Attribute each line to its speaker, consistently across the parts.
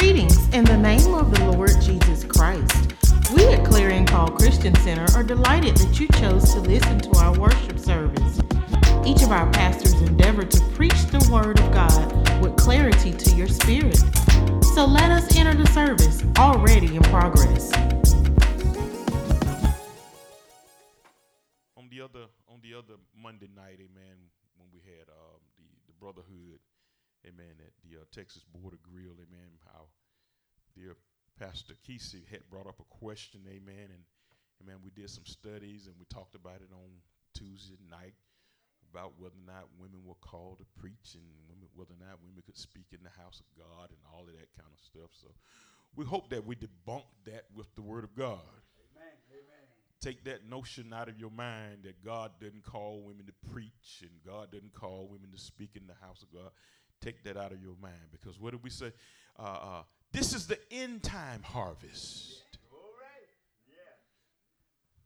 Speaker 1: Greetings in the name of the Lord Jesus Christ. We at Clarion Call Christian Center are delighted that you chose to listen to our worship service. Each of our pastors endeavor to preach the Word of God with clarity to your spirit. So let us enter the service already in progress.
Speaker 2: on the other on the other Monday night, amen, when we had um, the the brotherhood, amen, at the uh, Texas Border Grill, amen, dear Pastor Kesey had brought up a question, amen, and amen, we did some studies and we talked about it on Tuesday night about whether or not women were called to preach and women, whether or not women could speak in the house of God and all of that kind of stuff. So we hope that we debunk that with the Word of God take that notion out of your mind that God didn't call women to preach and God didn't call women to speak in the house of God. Take that out of your mind because what did we say? Uh, uh, this is the end time harvest.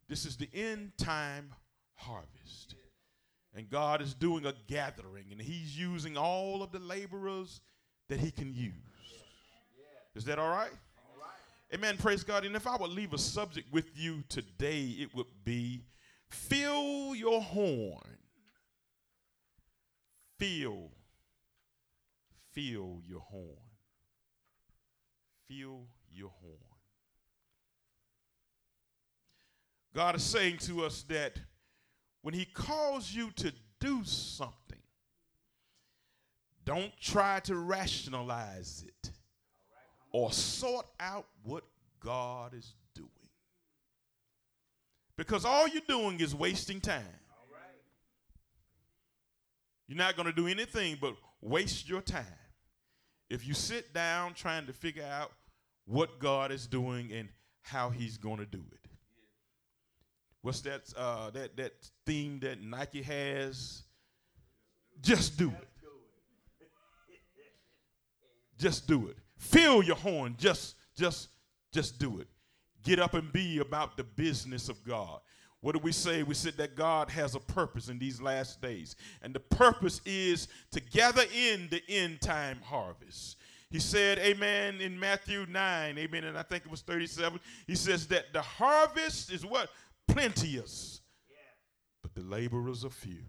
Speaker 2: This is the end time harvest. And God is doing a gathering and He's using all of the laborers that He can use. Is that all right? Amen. Praise God. And if I would leave a subject with you today, it would be fill your horn. Fill. Fill your horn. Fill your horn. God is saying to us that when He calls you to do something, don't try to rationalize it or sort out what God is doing. Because all you're doing is wasting time. You're not going to do anything but waste your time if you sit down trying to figure out what God is doing and how He's going to do it. What's that, uh, that, that theme that Nike has? Just do it. Just do it. Fill your horn. Just, just, just do it. Get up and be about the business of God. What do we say? We said that God has a purpose in these last days. And the purpose is to gather in the end time harvest. He said, Amen, in Matthew 9, Amen, and I think it was 37. He says that the harvest is what? Plenteous. But the laborers are few.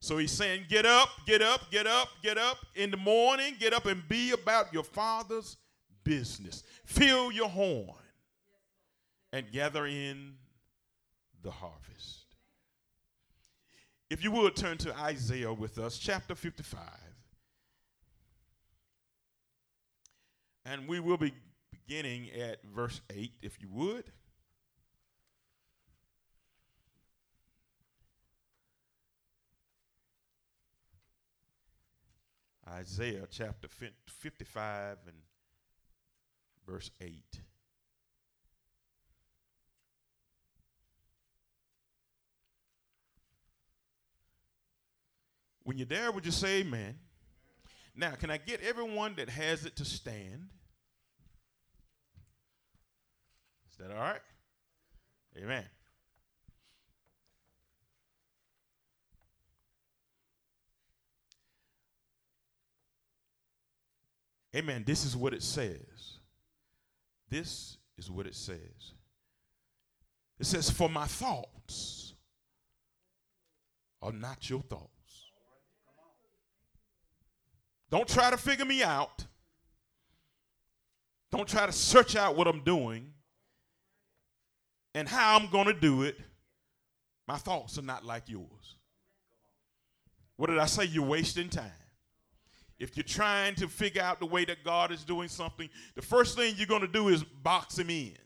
Speaker 2: So he's saying, get up, get up, get up, get up in the morning, get up and be about your father's business. Fill your horn and gather in the harvest. If you would turn to Isaiah with us, chapter 55. And we will be beginning at verse 8, if you would. Isaiah chapter 55 and verse 8. When you're there, would you say amen? Now, can I get everyone that has it to stand? Is that all right? Amen. Amen. This is what it says. This is what it says. It says, For my thoughts are not your thoughts. Don't try to figure me out. Don't try to search out what I'm doing and how I'm going to do it. My thoughts are not like yours. What did I say? You're wasting time. If you're trying to figure out the way that God is doing something, the first thing you're going to do is box him in.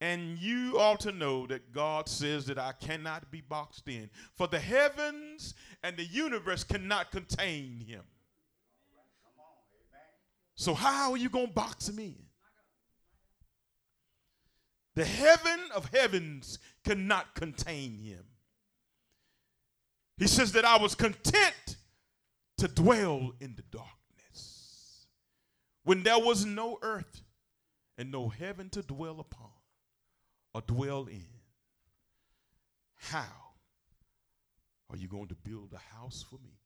Speaker 2: And you ought to know that God says that I cannot be boxed in. For the heavens and the universe cannot contain him. So, how are you going to box him in? The heaven of heavens cannot contain him. He says that I was content to dwell in the darkness when there was no earth and no heaven to dwell upon or dwell in. How are you going to build a house for me?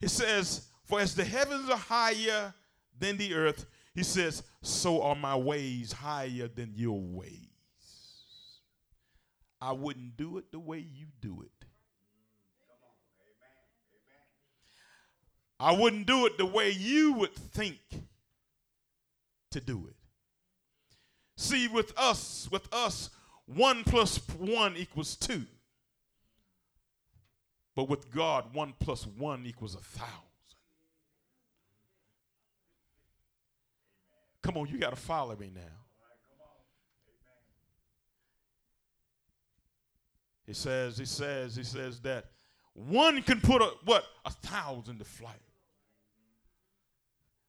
Speaker 2: He says, For as the heavens are higher than the earth, he says, so are my ways higher than your ways. I wouldn't do it the way you do it. I wouldn't do it the way you would think to do it. See, with us, with us, one plus one equals two. But with God, one plus one equals a thousand. Come on, you got to follow me now. He says, he says, he says that one can put a what? A thousand to flight.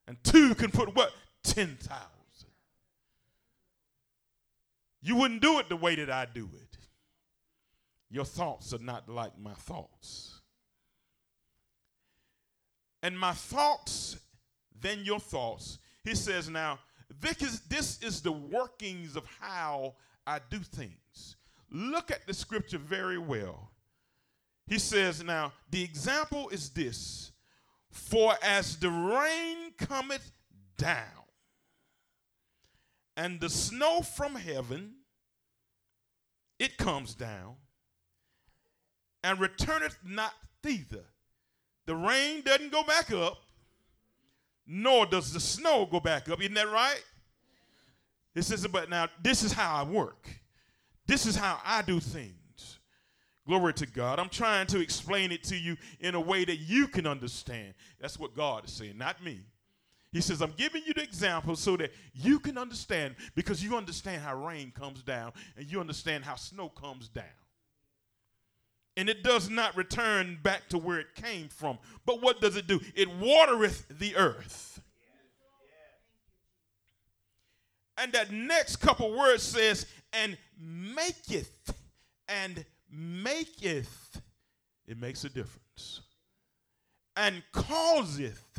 Speaker 2: And two can put what? Ten thousand. You wouldn't do it the way that I do it. Your thoughts are not like my thoughts. And my thoughts, then your thoughts. He says, now, this is, this is the workings of how I do things. Look at the scripture very well. He says, now, the example is this For as the rain cometh down, and the snow from heaven, it comes down, and returneth not thither. The rain doesn't go back up, nor does the snow go back up. Isn't that right? It says, but now this is how I work. This is how I do things. Glory to God. I'm trying to explain it to you in a way that you can understand. That's what God is saying, not me. He says, I'm giving you the example so that you can understand because you understand how rain comes down and you understand how snow comes down. And it does not return back to where it came from. But what does it do? It watereth the earth. And that next couple words says, and maketh, and maketh. It makes a difference. And causeth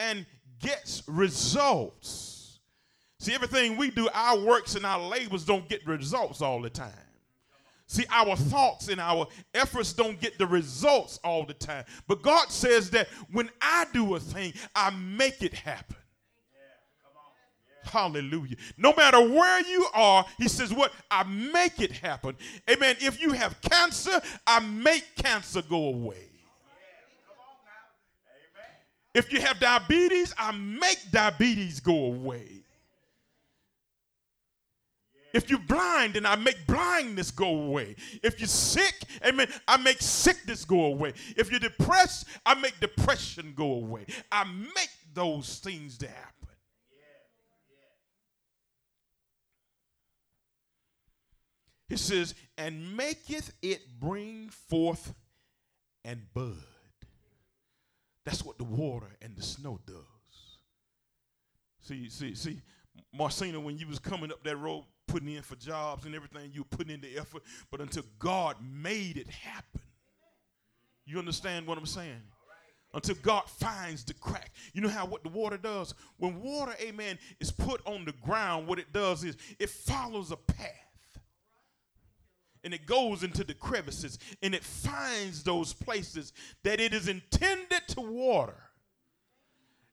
Speaker 2: and gets results. See, everything we do, our works and our labors don't get results all the time. See, our thoughts and our efforts don't get the results all the time. But God says that when I do a thing, I make it happen. Hallelujah. No matter where you are, he says, What? I make it happen. Amen. If you have cancer, I make cancer go away. If you have diabetes, I make diabetes go away. If you're blind, then I make blindness go away. If you're sick, amen, I make sickness go away. If you're depressed, I make depression go away. I make those things to happen. He says, and maketh it bring forth and bud. That's what the water and the snow does. See, see, see, Marcina, when you was coming up that road, putting in for jobs and everything, you were putting in the effort, but until God made it happen. You understand what I'm saying? Until God finds the crack. You know how what the water does? When water, amen, is put on the ground, what it does is it follows a path and it goes into the crevices and it finds those places that it is intended to water.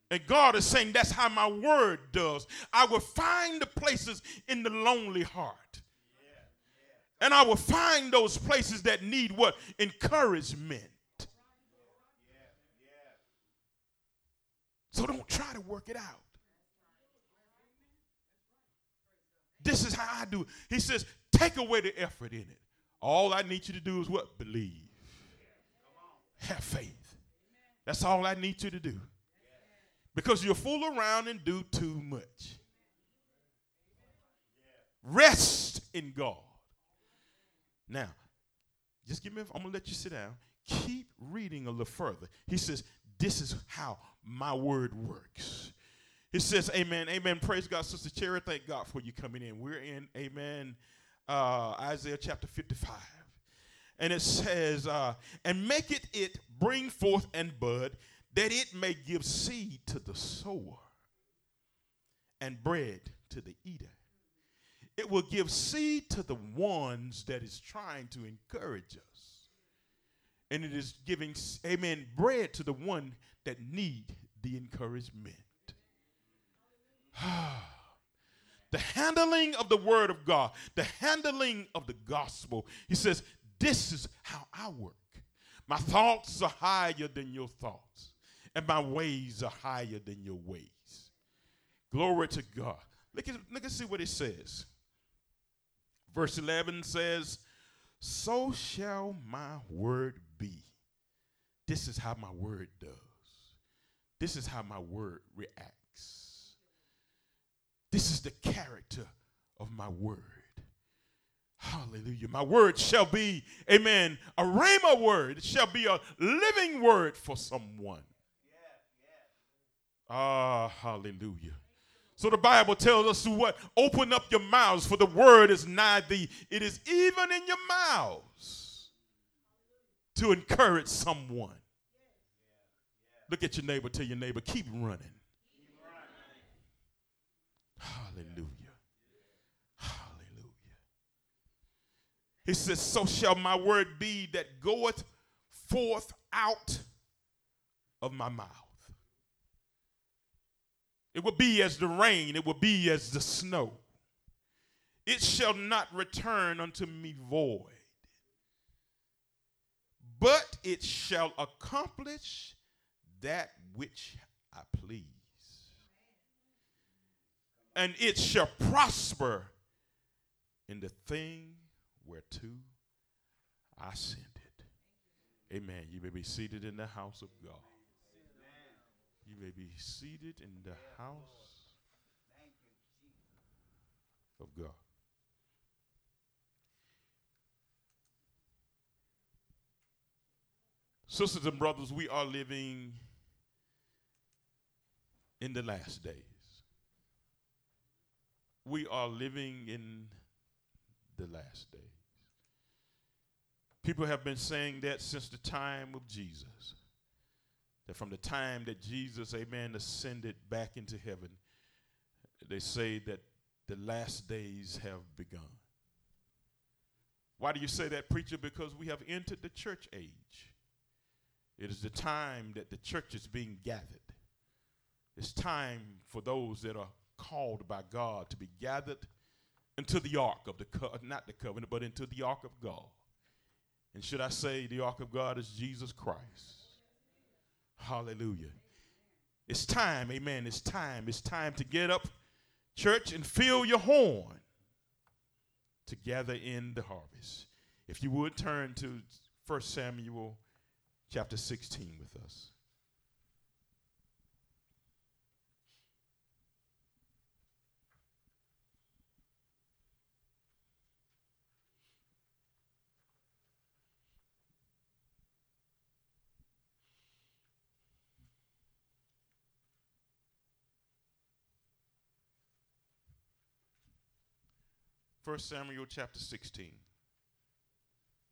Speaker 2: And God is saying that's how my word does. I will find the places in the lonely heart. And I will find those places that need what? Encouragement. So don't try to work it out. This is how I do. He says, take away the effort in it. All I need you to do is what? Believe. Have faith. That's all I need you to do. Because you'll fool around and do too much. Rest in God. Now, just give me, I'm going to let you sit down. Keep reading a little further. He says, This is how my word works. He says, Amen, Amen. Praise God, Sister Cherry. Thank God for you coming in. We're in, Amen, uh, Isaiah chapter 55. And it says, uh, And make it it bring forth and bud, that it may give seed to the sower and bread to the eater. It will give seed to the ones that is trying to encourage us. and it is giving, amen, bread to the one that need the encouragement. the handling of the word of God, the handling of the gospel. He says, This is how I work. My thoughts are higher than your thoughts, and my ways are higher than your ways. Glory to God. Look at, look at see what it says. Verse 11 says, So shall my word be. This is how my word does. This is how my word reacts. This is the character of my word. Hallelujah. My word shall be, amen, a rhema word. It shall be a living word for someone. Ah, hallelujah. So the Bible tells us to what? Open up your mouths, for the word is nigh thee. It is even in your mouths to encourage someone. Look at your neighbor, tell your neighbor, keep running. Hallelujah. Hallelujah. He says, So shall my word be that goeth forth out of my mouth. It will be as the rain, it will be as the snow. It shall not return unto me void, but it shall accomplish that which I please. And it shall prosper in the thing whereto I send it. Amen. You may be seated in the house of God. You may be seated in the house of God. Sisters and brothers, we are living in the last days. We are living in the last days. People have been saying that since the time of Jesus. That from the time that Jesus, amen, ascended back into heaven, they say that the last days have begun. Why do you say that, preacher? Because we have entered the church age. It is the time that the church is being gathered. It's time for those that are called by God to be gathered into the ark of the not the covenant, but into the ark of God. And should I say the ark of God is Jesus Christ? Hallelujah. It's time, amen. It's time. It's time to get up, church, and fill your horn to gather in the harvest. If you would turn to 1 Samuel chapter 16 with us. 1 Samuel chapter 16.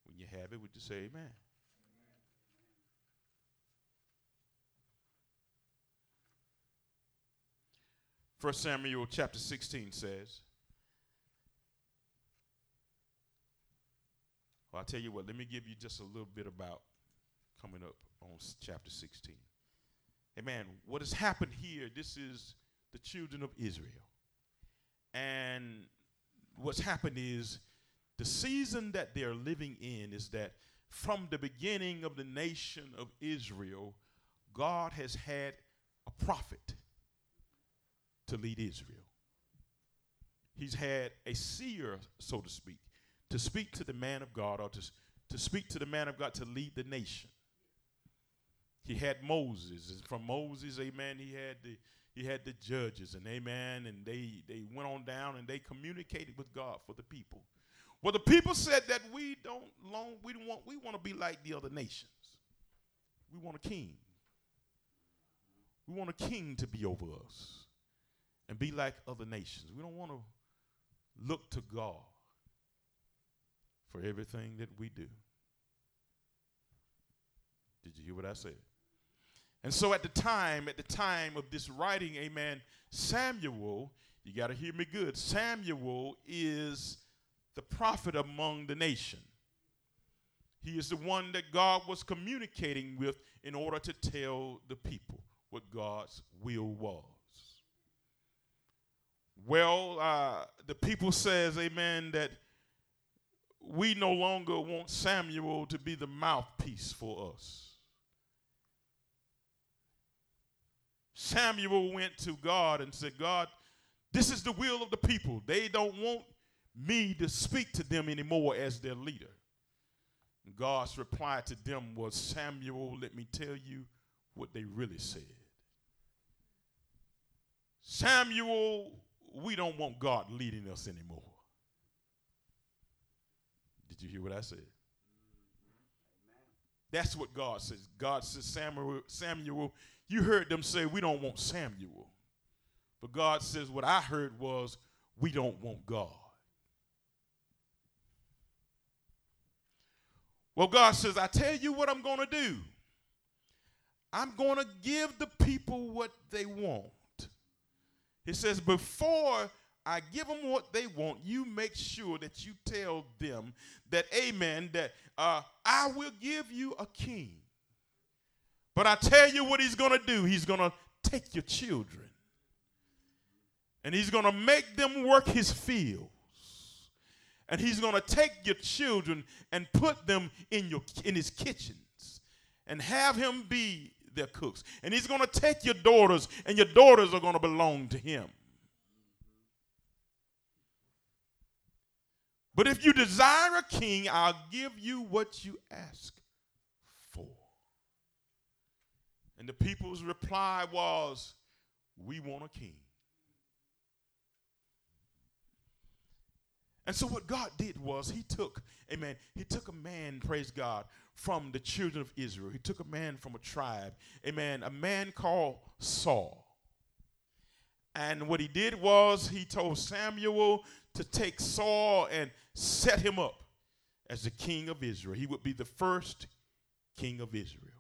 Speaker 2: When you have it, would you say amen? First Samuel chapter 16 says, well, I'll tell you what, let me give you just a little bit about coming up on chapter 16. Amen. What has happened here, this is the children of Israel. And what's happened is the season that they're living in is that from the beginning of the nation of Israel, God has had a prophet to lead Israel. He's had a seer, so to speak, to speak to the man of God or to, to speak to the man of God to lead the nation. He had Moses, and from Moses, amen, he had the he had the judges and amen and they they went on down and they communicated with god for the people. Well the people said that we don't long we don't want we want to be like the other nations. We want a king. We want a king to be over us and be like other nations. We don't want to look to god for everything that we do. Did you hear what i said and so at the time, at the time of this writing, amen, Samuel, you got to hear me good. Samuel is the prophet among the nation. He is the one that God was communicating with in order to tell the people what God's will was. Well, uh, the people says, amen, that we no longer want Samuel to be the mouthpiece for us. Samuel went to God and said, God, this is the will of the people. They don't want me to speak to them anymore as their leader. God's reply to them was, Samuel, let me tell you what they really said. Samuel, we don't want God leading us anymore. Did you hear what I said? That's what God says. God says, Samuel, Samuel, you heard them say, we don't want Samuel. But God says, what I heard was, we don't want God. Well, God says, I tell you what I'm going to do. I'm going to give the people what they want. He says, before I give them what they want, you make sure that you tell them that, amen, that uh, I will give you a king. But I tell you what he's going to do. He's going to take your children and he's going to make them work his fields. and he's going to take your children and put them in your in his kitchens and have him be their cooks and he's going to take your daughters and your daughters are going to belong to him but if you desire a king i'll give you what you ask for and the people's reply was we want a king And so what God did was he took, amen, he took a man, praise God, from the children of Israel. He took a man from a tribe, amen, a man called Saul. And what he did was he told Samuel to take Saul and set him up as the king of Israel. He would be the first king of Israel.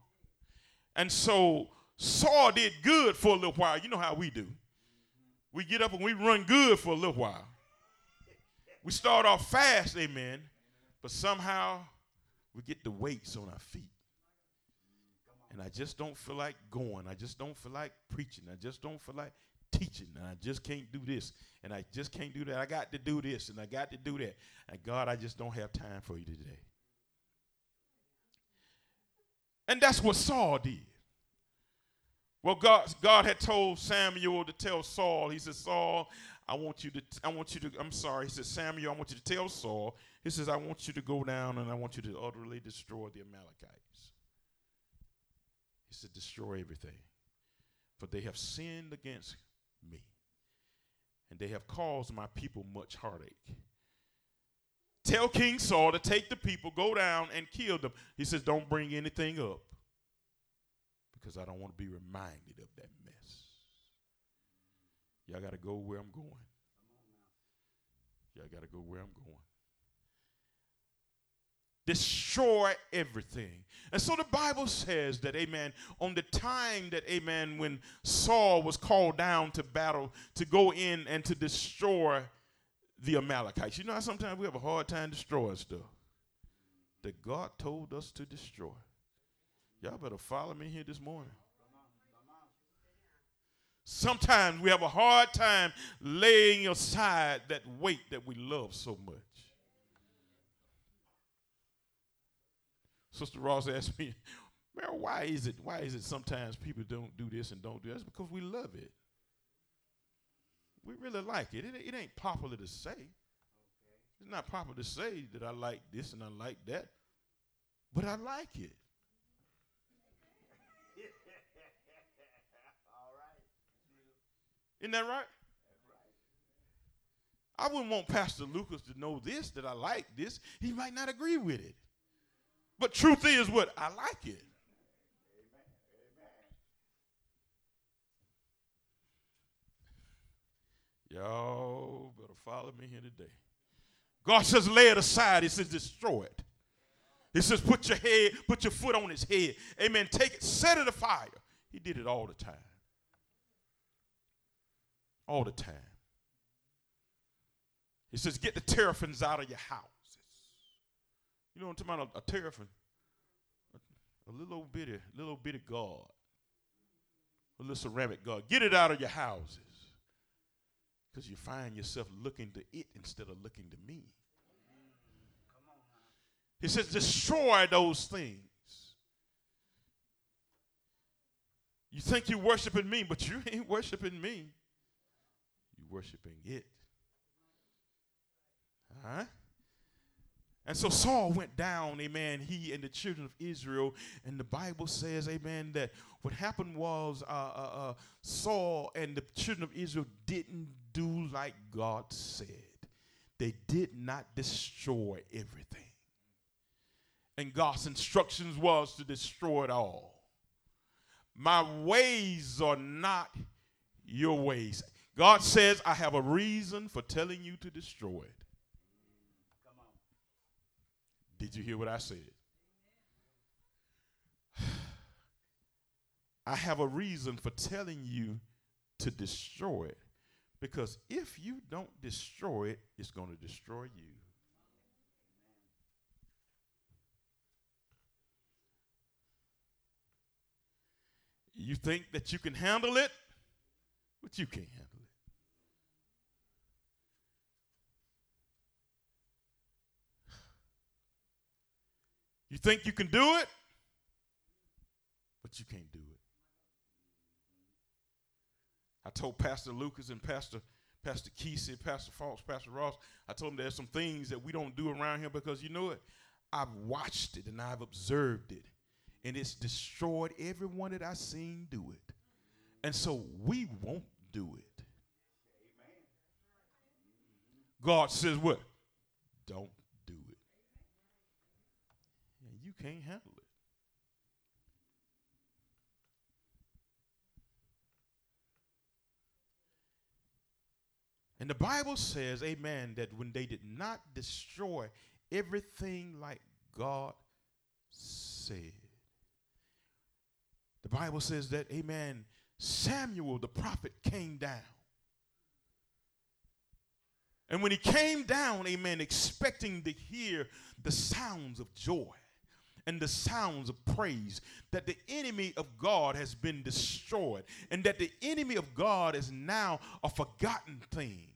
Speaker 2: And so Saul did good for a little while. You know how we do. We get up and we run good for a little while. We start off fast, amen, but somehow we get the weights on our feet. And I just don't feel like going. I just don't feel like preaching. I just don't feel like teaching. And I just can't do this. And I just can't do that. I got to do this and I got to do that. And God, I just don't have time for you today. And that's what Saul did. Well, God, God had told Samuel to tell Saul, he said, Saul, I want you to, I want you to, I'm sorry. He said, Samuel, I want you to tell Saul. He says, I want you to go down and I want you to utterly destroy the Amalekites. He said, destroy everything. For they have sinned against me. And they have caused my people much heartache. Tell King Saul to take the people, go down and kill them. He says, don't bring anything up because I don't want to be reminded of that mess. Y'all got to go where I'm going. Y'all got to go where I'm going. Destroy everything. And so the Bible says that, amen, on the time that, amen, when Saul was called down to battle to go in and to destroy the Amalekites. You know how sometimes we have a hard time destroying stuff that God told us to destroy. Y'all better follow me here this morning. Sometimes we have a hard time laying aside that weight that we love so much. Sister Ross asked me, Mary, why is it why is it sometimes people don't do this and don't do that? It's because we love it. We really like it. It, it ain't popular to say. Okay. It's not popular to say that I like this and I like that, but I like it. Isn't that right? I wouldn't want Pastor Lucas to know this, that I like this. He might not agree with it. But truth is what? I like it. Y'all better follow me here today. God says, lay it aside. He says, destroy it. He says, put your head, put your foot on his head. Amen. Take it, set it afire. He did it all the time all the time. He says, Get the terrapins out of your houses. You know what I'm talking about? A, a teraphim. A, a little bitty, little bitty God. A little ceramic God. Get it out of your houses. Because you find yourself looking to it instead of looking to me. He says, destroy those things. You think you're worshiping me, but you ain't worshiping me. You're worshiping it. Right? And so Saul went down, amen, he and the children of Israel. And the Bible says, amen, that what happened was uh, uh, uh, Saul and the children of Israel didn't do like God said. They did not destroy everything. And God's instructions was to destroy it all. My ways are not your ways. God says, I have a reason for telling you to destroy it. Did you hear what I said? I have a reason for telling you to destroy it. Because if you don't destroy it, it's going to destroy you. You think that you can handle it, but you can't handle it. You think you can do it, but you can't do it. I told Pastor Lucas and Pastor Pastor Kesey, Pastor Fox, Pastor Ross, I told them there's some things that we don't do around here because you know it. I've watched it and I've observed it and it's destroyed everyone that I've seen do it. And so we won't do it. God says, What? Don't do it. You can't handle it. And the Bible says, Amen, that when they did not destroy everything like God said, the Bible says that, amen, Samuel the prophet came down. And when he came down, amen, expecting to hear the sounds of joy and the sounds of praise, that the enemy of God has been destroyed and that the enemy of God is now a forgotten thing.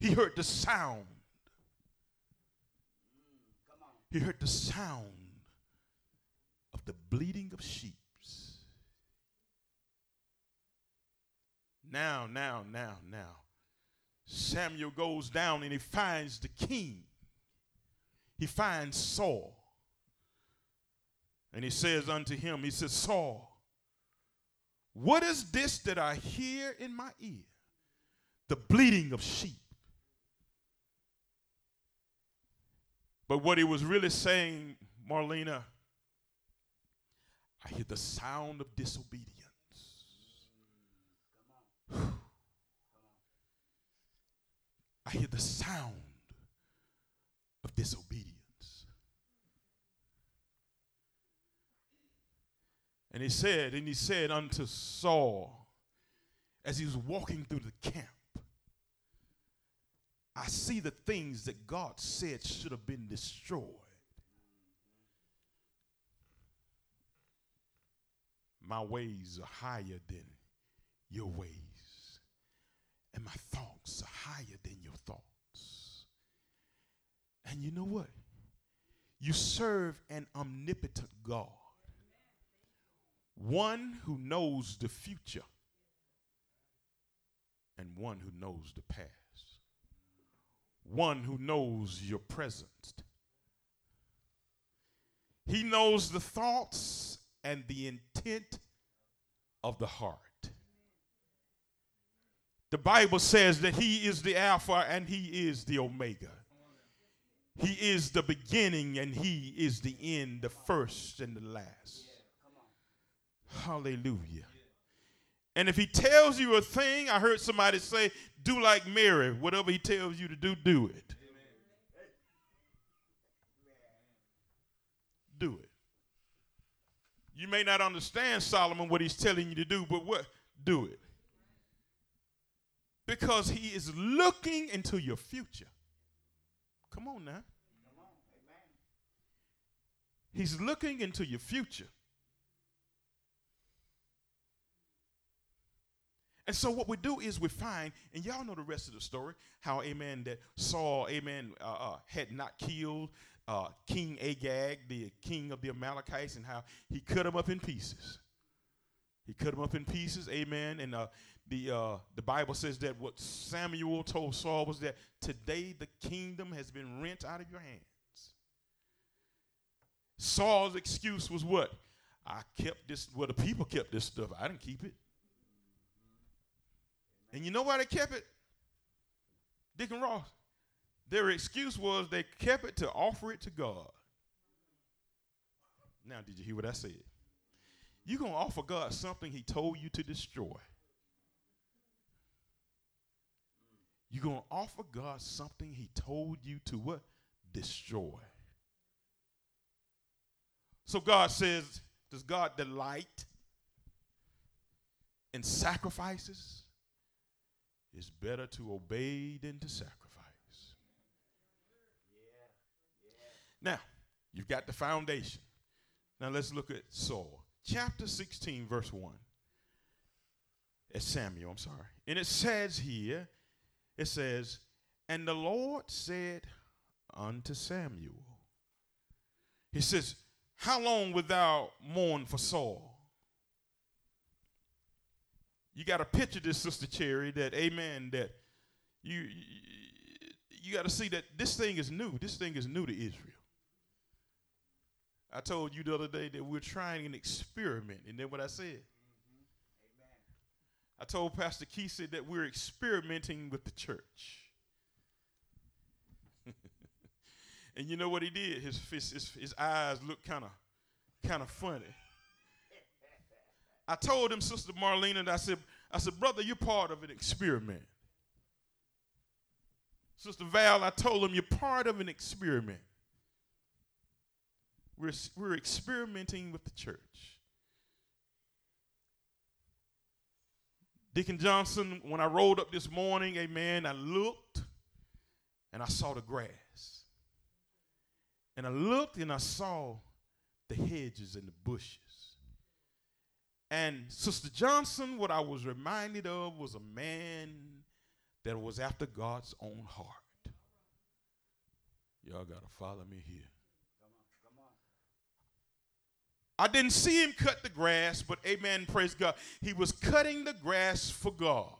Speaker 2: He heard the sound. He heard the sound of the bleating of sheep. Now, now, now, now. Samuel goes down and he finds the king. He finds Saul. And he says unto him, He says, Saul, what is this that I hear in my ear? The bleating of sheep. But what he was really saying, Marlena, I hear the sound of disobedience. I hear the sound of disobedience. And he said, and he said unto Saul, as he was walking through the camp, I see the things that God said should have been destroyed My ways are higher than your ways, and my thoughts are higher than your thoughts. And you know what? You serve an omnipotent God, one who knows the future and one who knows the past, one who knows your present. He knows the thoughts and the intent of the heart. The Bible says that He is the Alpha and He is the Omega. He is the beginning and He is the end, the first and the last. Hallelujah. And if He tells you a thing, I heard somebody say, do like Mary. Whatever He tells you to do, do it. Do it. You may not understand Solomon what he's telling you to do, but what? Do it. Because he is looking into your future. Come on now. He's looking into your future. And so what we do is we find, and y'all know the rest of the story, how, amen, that Saul, amen, uh, uh, had not killed uh, King Agag, the king of the Amalekites, and how he cut him up in pieces. He cut him up in pieces, amen. And uh, the, uh, the Bible says that what Samuel told Saul was that today the kingdom has been rent out of your hands. Saul's excuse was what? I kept this, well, the people kept this stuff. I didn't keep it. And you know why they kept it? Deacon Ross. Their excuse was they kept it to offer it to God. Now, did you hear what I said? You're going to offer God something He told you to destroy. You're going to offer God something He told you to what? Destroy. So God says, Does God delight in sacrifices? It's better to obey than to sacrifice. Now, you've got the foundation. Now let's look at Saul. Chapter 16, verse 1. It's Samuel, I'm sorry. And it says here, it says, And the Lord said unto Samuel, He says, How long wilt thou mourn for Saul? You got to picture this, Sister Cherry, that, amen, that you, you, you got to see that this thing is new. This thing is new to Israel. I told you the other day that we're trying an experiment. And then what I said? Mm-hmm. I told Pastor Keith that we're experimenting with the church. and you know what he did? His, his, his, his eyes looked kind of kind of funny. I told him, Sister Marlene, and I said, I said, brother, you're part of an experiment. Sister Val, I told him you're part of an experiment. We're, we're experimenting with the church. Deacon Johnson, when I rolled up this morning, amen, I looked and I saw the grass. And I looked and I saw the hedges and the bushes. And Sister Johnson, what I was reminded of was a man that was after God's own heart. Y'all got to follow me here. I didn't see him cut the grass, but amen, praise God. He was cutting the grass for God.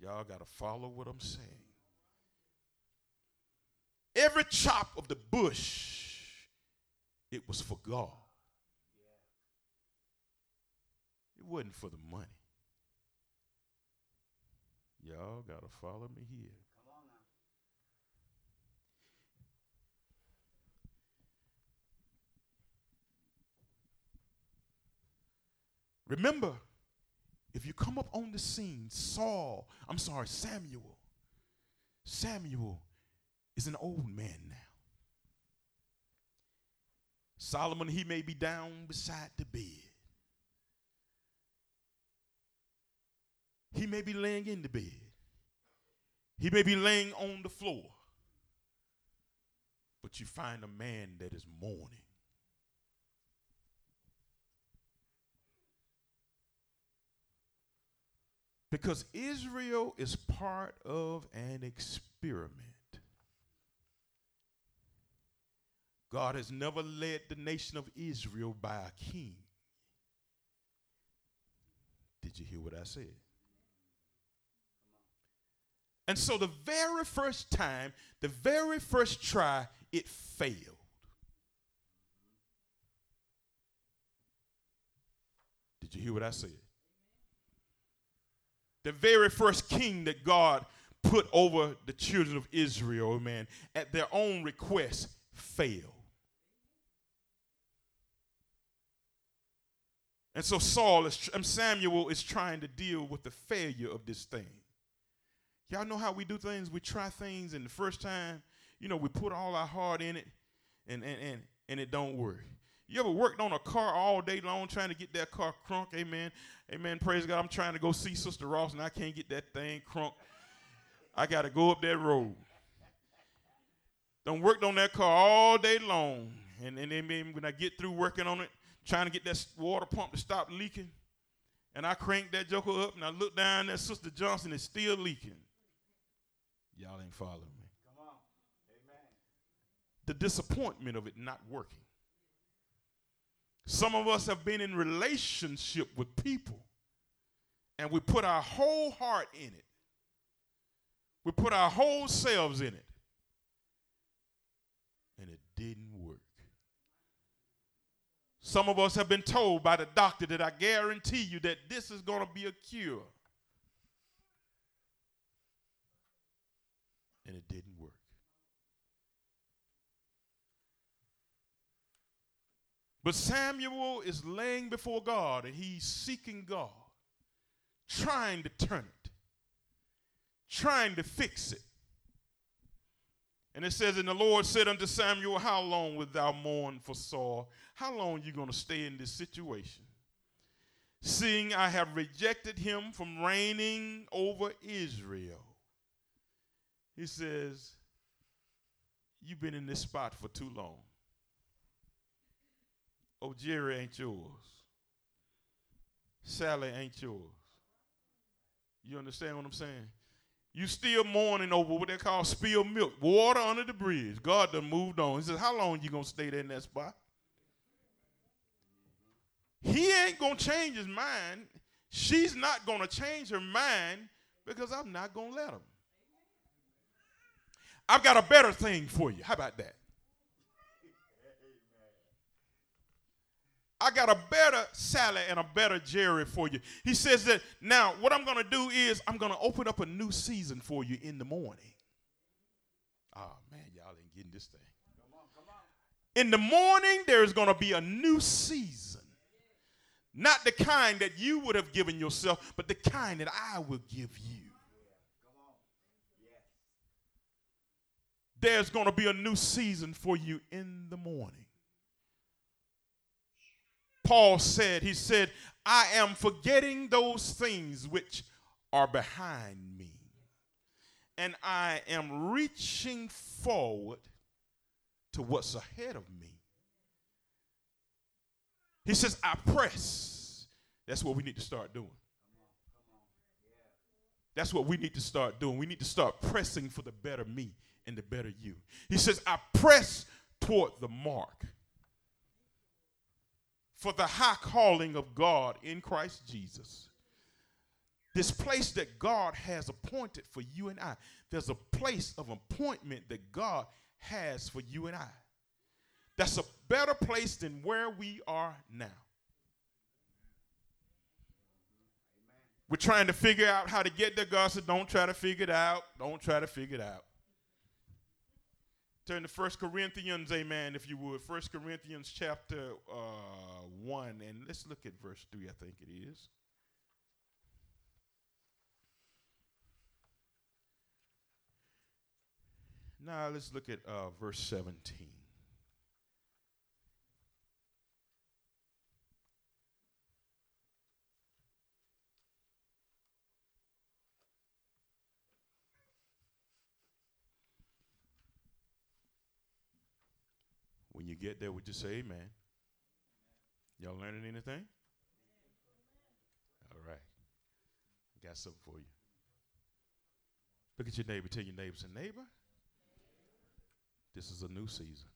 Speaker 2: Y'all got to follow what I'm saying. Every chop of the bush, it was for God. It wasn't for the money. Y'all got to follow me here. Remember, if you come up on the scene, Saul, I'm sorry, Samuel, Samuel is an old man now. Solomon, he may be down beside the bed. He may be laying in the bed. He may be laying on the floor. But you find a man that is mourning. Because Israel is part of an experiment. God has never led the nation of Israel by a king. Did you hear what I said? And so the very first time, the very first try, it failed. Did you hear what I said? The very first king that God put over the children of Israel, man, at their own request, failed. And so Saul is, Samuel is trying to deal with the failure of this thing. Y'all know how we do things? We try things, and the first time, you know, we put all our heart in it, and and and, and it don't work. You ever worked on a car all day long trying to get that car crunk? Amen. Amen. Praise God. I'm trying to go see Sister Ross, and I can't get that thing crunk. I got to go up that road. Don't worked on that car all day long. And, and then when I get through working on it, trying to get that water pump to stop leaking, and I crank that joker up and I look down there, Sister Johnson is still leaking. Y'all ain't following me. Come on. Amen. The disappointment of it not working. Some of us have been in relationship with people and we put our whole heart in it. We put our whole selves in it. And it didn't work. Some of us have been told by the doctor that I guarantee you that this is going to be a cure. And it didn't work. But Samuel is laying before God and he's seeking God, trying to turn it, trying to fix it. And it says, And the Lord said unto Samuel, How long wilt thou mourn for Saul? How long are you going to stay in this situation? Seeing I have rejected him from reigning over Israel. He says, You've been in this spot for too long. Oh, Jerry ain't yours. Sally ain't yours. You understand what I'm saying? You still mourning over what they call spilled milk, water under the bridge. God done moved on. He says, How long you gonna stay there in that spot? He ain't gonna change his mind. She's not gonna change her mind because I'm not gonna let him. I've got a better thing for you. How about that? I got a better Sally and a better Jerry for you. He says that now what I'm going to do is I'm going to open up a new season for you in the morning. Oh man, y'all ain't getting this thing. In the morning, there's going to be a new season. Not the kind that you would have given yourself, but the kind that I will give you. There's going to be a new season for you in the morning. Paul said, he said, I am forgetting those things which are behind me, and I am reaching forward to what's ahead of me. He says, I press. That's what we need to start doing. That's what we need to start doing. We need to start pressing for the better me and the better you. He says, I press toward the mark for the high calling of God in Christ Jesus. This place that God has appointed for you and I, there's a place of appointment that God has for you and I. That's a better place than where we are now. We're trying to figure out how to get there. God said, Don't try to figure it out. Don't try to figure it out. Turn to 1 Corinthians, amen, if you would. 1 Corinthians chapter uh, 1, and let's look at verse 3, I think it is. Now let's look at uh, verse 17. You get there, would you say amen? Y'all learning anything? All right. I got something for you. Look at your neighbor. Tell your neighbor, say, neighbor, this is a new season.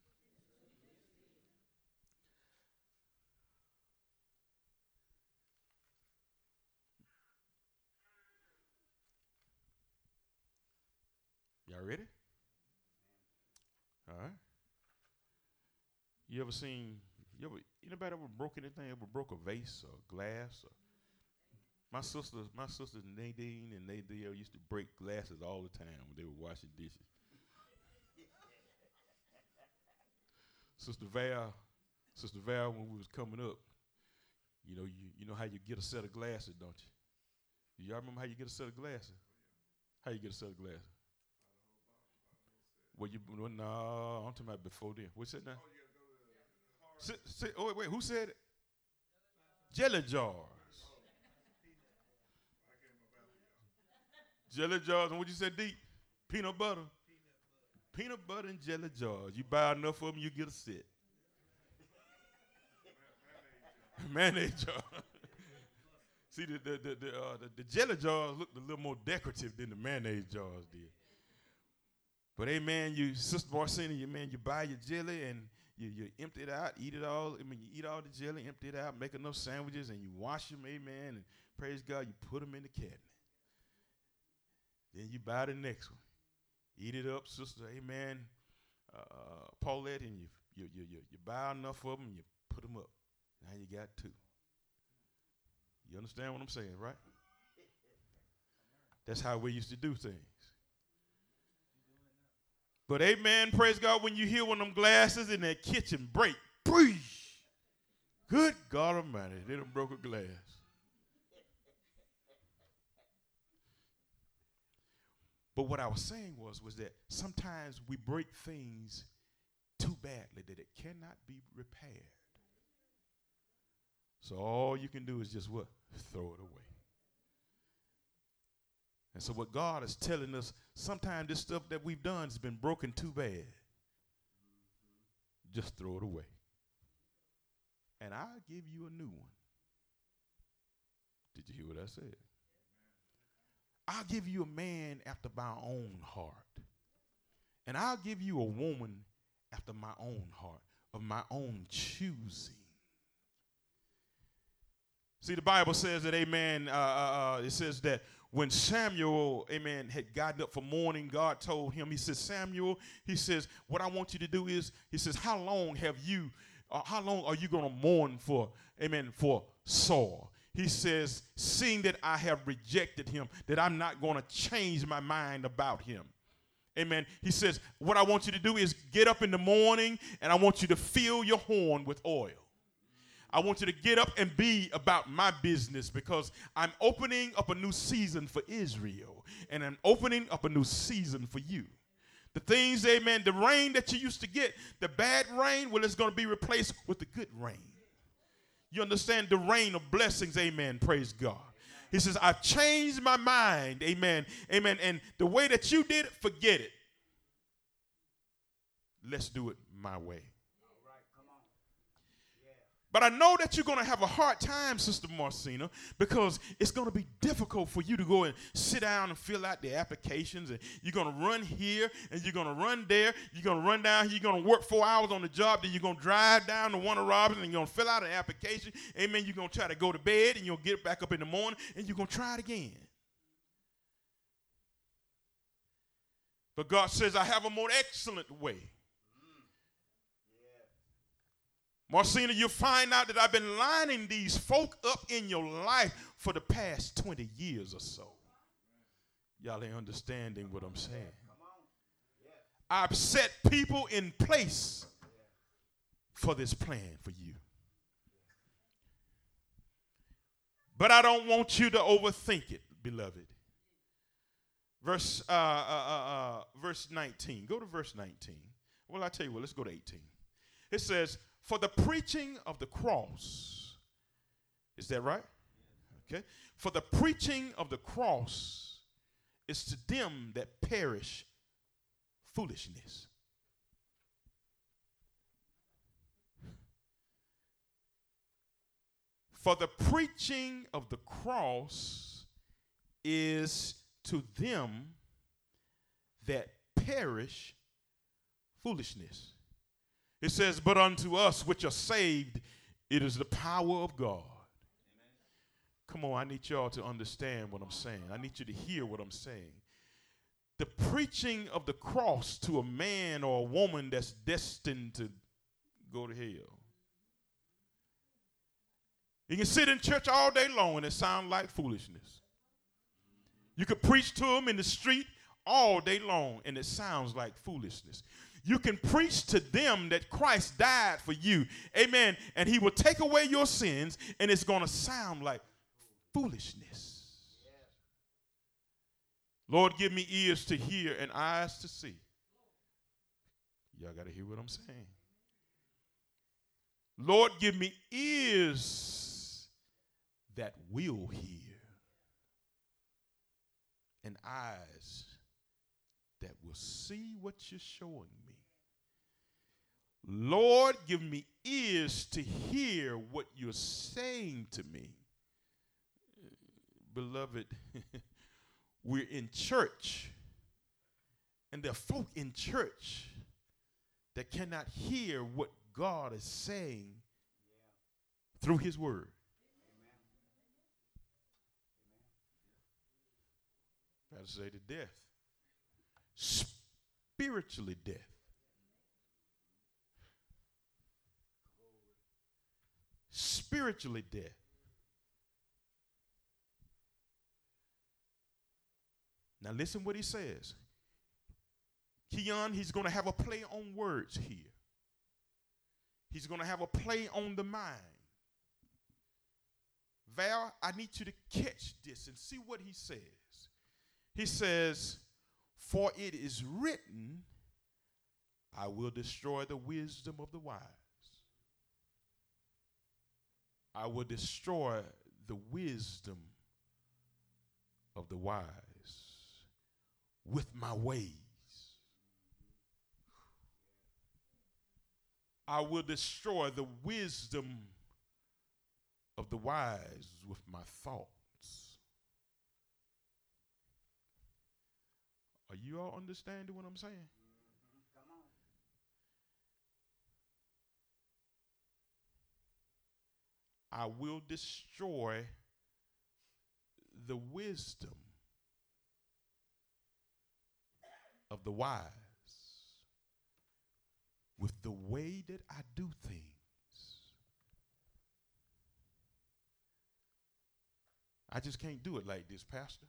Speaker 2: Y'all ready? All right. You ever seen? You ever anybody ever broke anything? Ever broke a vase or glass? Or, my sisters, my sisters Nadine and Nadine used to break glasses all the time when they were washing dishes. Sister Val, Sister Val, when we was coming up, you know, you, you know how you get a set of glasses, don't you? Y'all remember how you get a set of glasses? How you get a set of glasses? Well, you well, no, I'm talking about before then. What's that now? Oh, Oh, wait, wait, who said it? Jelly jars. Jelly jars, and what you said, deep? Peanut butter. Peanut butter and jelly jars. You buy enough of them, you get a set. mayonnaise jar. See, the, the, the, the, uh, the, the jelly jars looked a little more decorative than the mayonnaise jars did. But hey, man, you, Sister Marcina, you man, you buy your jelly and you, you empty it out, eat it all. I mean, you eat all the jelly, empty it out, make enough sandwiches, and you wash them, amen, and praise God, you put them in the cabinet. Then you buy the next one. Eat it up, sister, amen, uh, Paulette, and you, you, you, you, you buy enough of them and you put them up. Now you got two. You understand what I'm saying, right? That's how we used to do things. But amen, praise God, when you hear one of them glasses in that kitchen break, breathe. Good God Almighty, they done broke a glass. But what I was saying was, was that sometimes we break things too badly that it cannot be repaired. So all you can do is just what? Throw it away. And so what God is telling us, sometimes this stuff that we've done has been broken too bad. Just throw it away. And I'll give you a new one. Did you hear what I said? I'll give you a man after my own heart. And I'll give you a woman after my own heart, of my own choosing. See, the Bible says that, amen, uh, uh, uh, it says that when Samuel, amen, had gotten up for morning, God told him, He says, Samuel, He says, what I want you to do is, He says, how long have you, uh, how long are you going to mourn for, amen, for Saul? He says, seeing that I have rejected him, that I'm not going to change my mind about him. Amen. He says, What I want you to do is get up in the morning and I want you to fill your horn with oil. I want you to get up and be about my business because I'm opening up a new season for Israel and I'm opening up a new season for you. The things, amen, the rain that you used to get, the bad rain, well, it's going to be replaced with the good rain. You understand the rain of blessings, amen, praise God. He says, I've changed my mind, amen, amen, and the way that you did it, forget it. Let's do it my way. But I know that you're going to have a hard time, Sister Marcina, because it's going to be difficult for you to go and sit down and fill out the applications. And you're going to run here and you're going to run there. You're going to run down here. You're going to work four hours on the job. Then you're going to drive down to Warner Robins and you're going to fill out an application. Amen. You're going to try to go to bed and you'll get back up in the morning and you're going to try it again. But God says, I have a more excellent way. Marcina, you'll find out that I've been lining these folk up in your life for the past 20 years or so. Y'all ain't understanding what I'm saying. I've set people in place for this plan for you. But I don't want you to overthink it, beloved. Verse uh, uh, uh, uh verse 19. Go to verse 19. Well, I tell you what, let's go to 18. It says, for the preaching of the cross. Is that right? Okay. For the preaching of the cross is to them that perish foolishness. For the preaching of the cross is to them that perish foolishness. It says, But unto us which are saved, it is the power of God. Amen. Come on, I need y'all to understand what I'm saying. I need you to hear what I'm saying. The preaching of the cross to a man or a woman that's destined to go to hell. You can sit in church all day long and it sounds like foolishness. You could preach to them in the street all day long and it sounds like foolishness you can preach to them that Christ died for you. Amen. And he will take away your sins, and it's going to sound like foolishness. Lord, give me ears to hear and eyes to see. Y'all got to hear what I'm saying. Lord, give me ears that will hear and eyes that will see what you're showing me. Lord, give me ears to hear what you're saying to me. Beloved, we're in church, and there are folk in church that cannot hear what God is saying through His Word. Got to say to death. Spiritually death. Spiritually dead. Now listen what he says. Keon, he's going to have a play on words here. He's going to have a play on the mind. Val, I need you to catch this and see what he says. He says, For it is written, I will destroy the wisdom of the wise. I will destroy the wisdom of the wise with my ways. I will destroy the wisdom of the wise with my thoughts. Are you all understanding what I'm saying? I will destroy the wisdom of the wise with the way that I do things. I just can't do it like this, Pastor.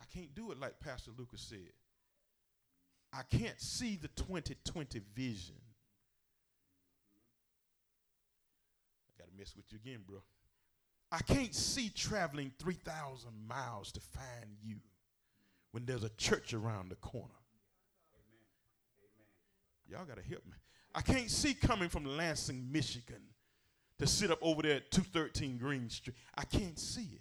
Speaker 2: I can't do it like Pastor Lucas said. I can't see the 2020 vision. I got to mess with you again, bro. I can't see traveling 3,000 miles to find you when there's a church around the corner. Y'all got to help me. I can't see coming from Lansing, Michigan to sit up over there at 213 Green Street. I can't see it.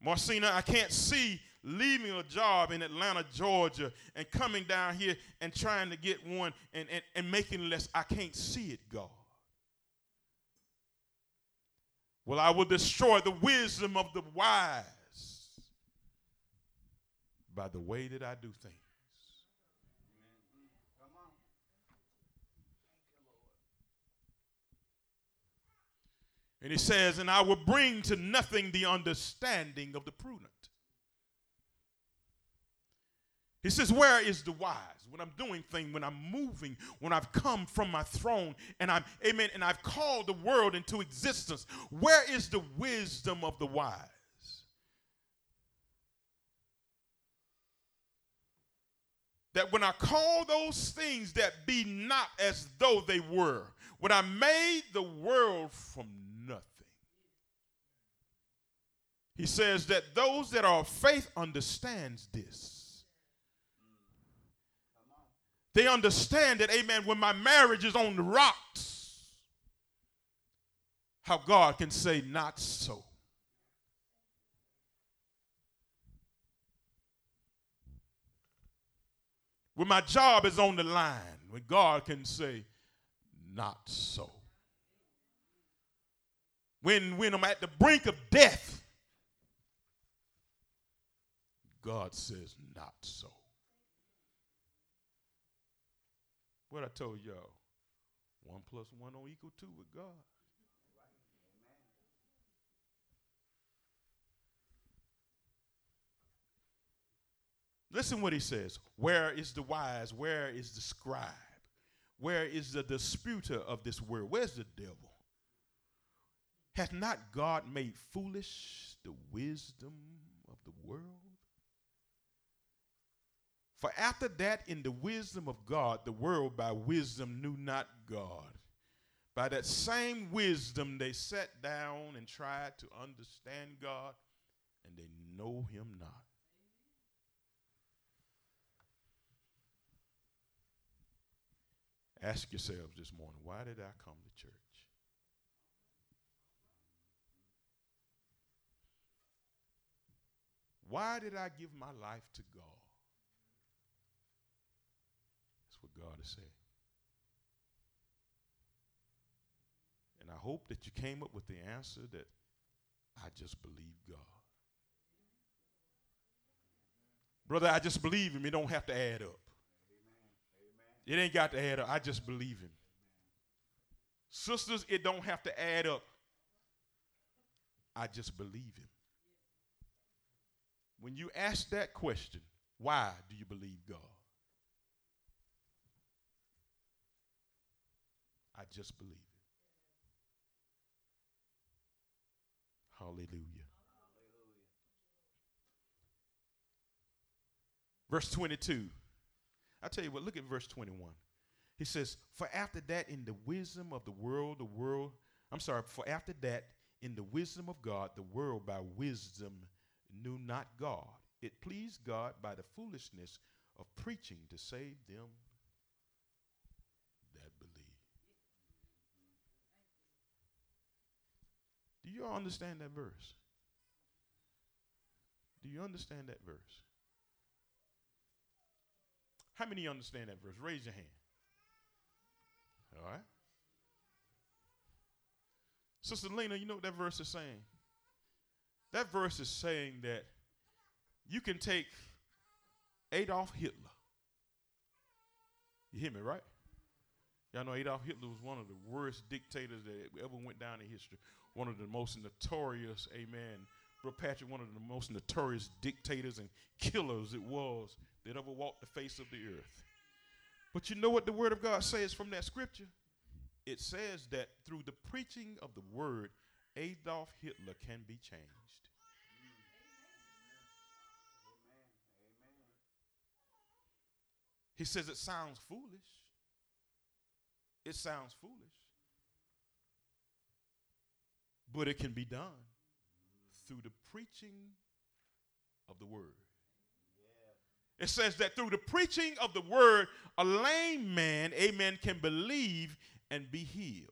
Speaker 2: Marcina, I can't see leaving a job in Atlanta, Georgia, and coming down here and trying to get one and, and, and making less. I can't see it, God. Well, I will destroy the wisdom of the wise by the way that I do things. And he says, And I will bring to nothing the understanding of the prudent. He says, Where is the wise? When I'm doing things, when I'm moving, when I've come from my throne and I'm, amen, and I've called the world into existence, where is the wisdom of the wise? That when I call those things that be not as though they were, when I made the world from nothing, he says that those that are of faith understands this they understand that, amen, when my marriage is on the rocks, how God can say, not so. When my job is on the line, when God can say, not so. When, when I'm at the brink of death, God says, not so. What I told y'all, one plus one don't equal two with God. Listen what he says. Where is the wise? Where is the scribe? Where is the disputer of this world? Where's the devil? Hath not God made foolish the wisdom of the world? For after that, in the wisdom of God, the world by wisdom knew not God. By that same wisdom, they sat down and tried to understand God, and they know him not. Ask yourselves this morning why did I come to church? Why did I give my life to God? That's what God is saying. And I hope that you came up with the answer that I just believe God. Brother, I just believe him. It don't have to add up. It ain't got to add up. I just believe him. Sisters, it don't have to add up. I just believe him. When you ask that question, why do you believe God? I just believe it. Hallelujah. Verse 22. I tell you what, look at verse 21. He says, For after that, in the wisdom of the world, the world, I'm sorry, for after that, in the wisdom of God, the world by wisdom knew not God. It pleased God by the foolishness of preaching to save them that believe. Do you all understand that verse? Do you understand that verse? How many understand that verse? Raise your hand. All right. Sister Lena, you know what that verse is saying? That verse is saying that you can take Adolf Hitler. You hear me, right? Y'all know Adolf Hitler was one of the worst dictators that ever went down in history. One of the most notorious, amen, Bro Patrick, one of the most notorious dictators and killers it was that ever walked the face of the earth. But you know what the Word of God says from that scripture? It says that through the preaching of the Word, Adolf Hitler can be changed. He says it sounds foolish. It sounds foolish. But it can be done through the preaching of the word. It says that through the preaching of the word, a lame man, amen, can believe and be healed.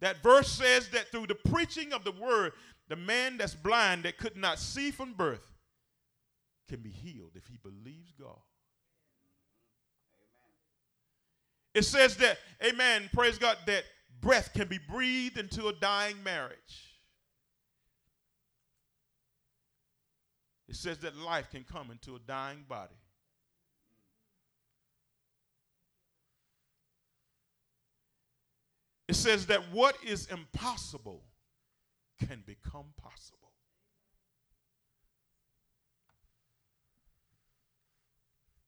Speaker 2: That verse says that through the preaching of the word, the man that's blind that could not see from birth can be healed if he believes God. It says that, amen, praise God, that breath can be breathed into a dying marriage. It says that life can come into a dying body. It says that what is impossible can become possible.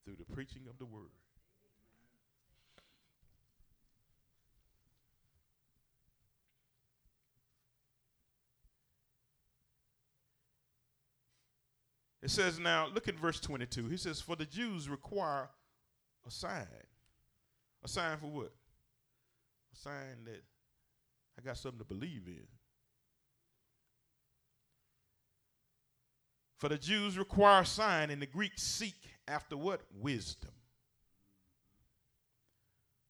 Speaker 2: Through the preaching of the word. It says now, look at verse 22. He says, For the Jews require a sign. A sign for what? A sign that I got something to believe in. For the Jews require a sign, and the Greeks seek after what? Wisdom.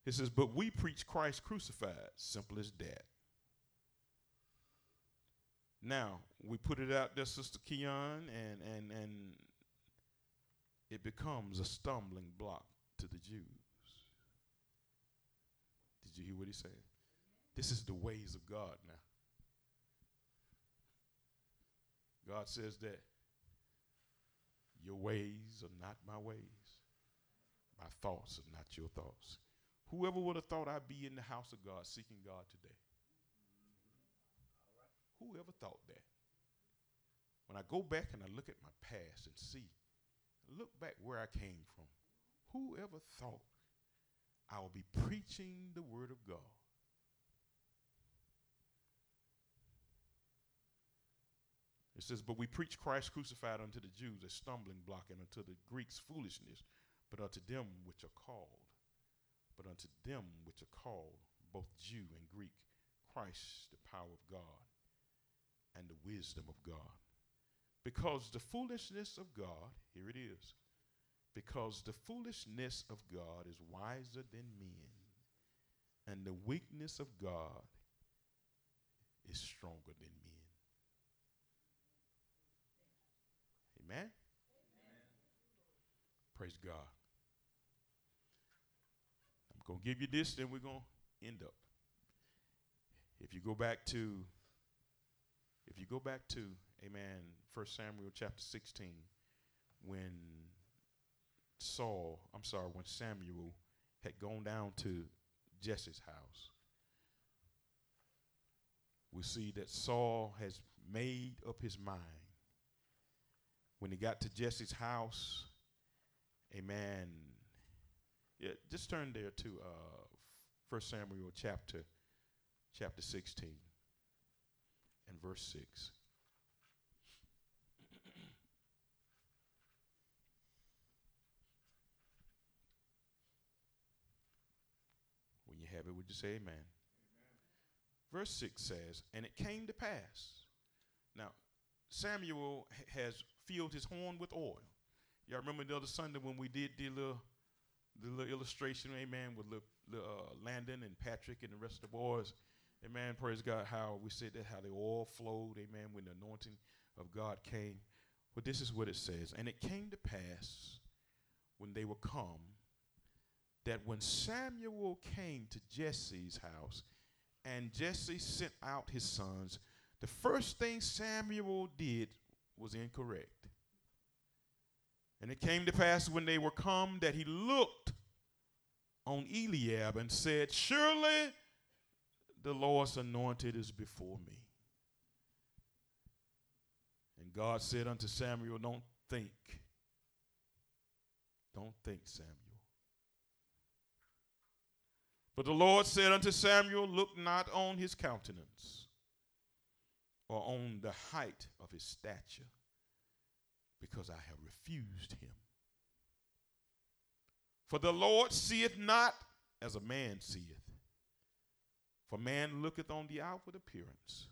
Speaker 2: He says, But we preach Christ crucified. Simple as that. Now, we put it out there, Sister Keon, and, and, and it becomes a stumbling block to the Jews. Did you hear what he said? This is the ways of God now. God says that your ways are not my ways, my thoughts are not your thoughts. Whoever would have thought I'd be in the house of God seeking God today? Who ever thought that? When I go back and I look at my past and see, look back where I came from, who ever thought I would be preaching the Word of God? It says, But we preach Christ crucified unto the Jews a stumbling block, and unto the Greeks foolishness, but unto them which are called, but unto them which are called, both Jew and Greek, Christ the power of God and the wisdom of God. Because the foolishness of God, here it is, because the foolishness of God is wiser than men, and the weakness of God is stronger than men. Amen. Praise God. I'm going to give you this, then we're going to end up. If you go back to, if you go back to, amen, 1 Samuel chapter 16, when Saul, I'm sorry, when Samuel had gone down to Jesse's house, we see that Saul has made up his mind. When he got to Jesse's house, amen. Yeah, just turn there to uh, 1 Samuel chapter chapter 16 and verse 6. When you have it, would you say amen? amen? Verse 6 says, And it came to pass. Now, Samuel has filled his horn with oil. Y'all remember the other Sunday when we did the little, the little illustration, amen, with the, the uh, Landon and Patrick and the rest of the boys. Amen. Praise God. How we said that, how they all flowed. Amen. When the anointing of God came. Well, this is what it says. And it came to pass when they were come that when Samuel came to Jesse's house and Jesse sent out his sons, the first thing Samuel did was incorrect. And it came to pass when they were come that he looked on Eliab and said, Surely the Lord's anointed is before me. And God said unto Samuel, Don't think. Don't think, Samuel. But the Lord said unto Samuel, Look not on his countenance or on the height of his stature, because I have refused him. For the Lord seeth not as a man seeth. For man looketh on the outward appearance,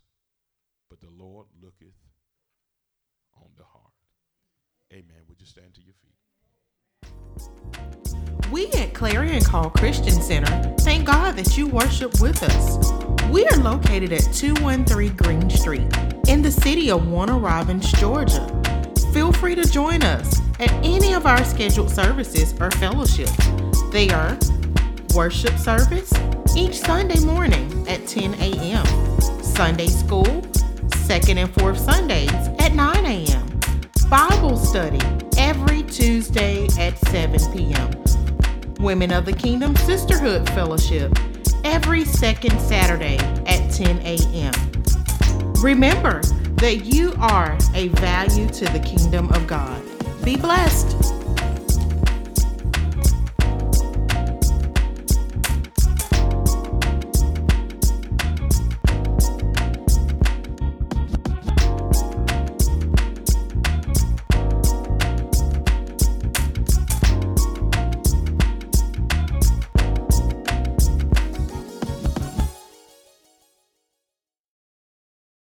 Speaker 2: but the Lord looketh on the heart. Amen. Would you stand to your
Speaker 1: feet? We at Clarion Call Christian Center thank God that you worship with us. We are located at 213 Green Street in the city of Warner Robins, Georgia. Feel free to join us at any of our scheduled services or fellowships. They are worship service each Sunday morning at 10 a.m., Sunday school, second and fourth Sundays at 9 a.m., Bible study every Tuesday at 7 p.m., Women of the Kingdom Sisterhood Fellowship every second Saturday at 10 a.m. Remember that you are a value to the kingdom of God. Be blessed.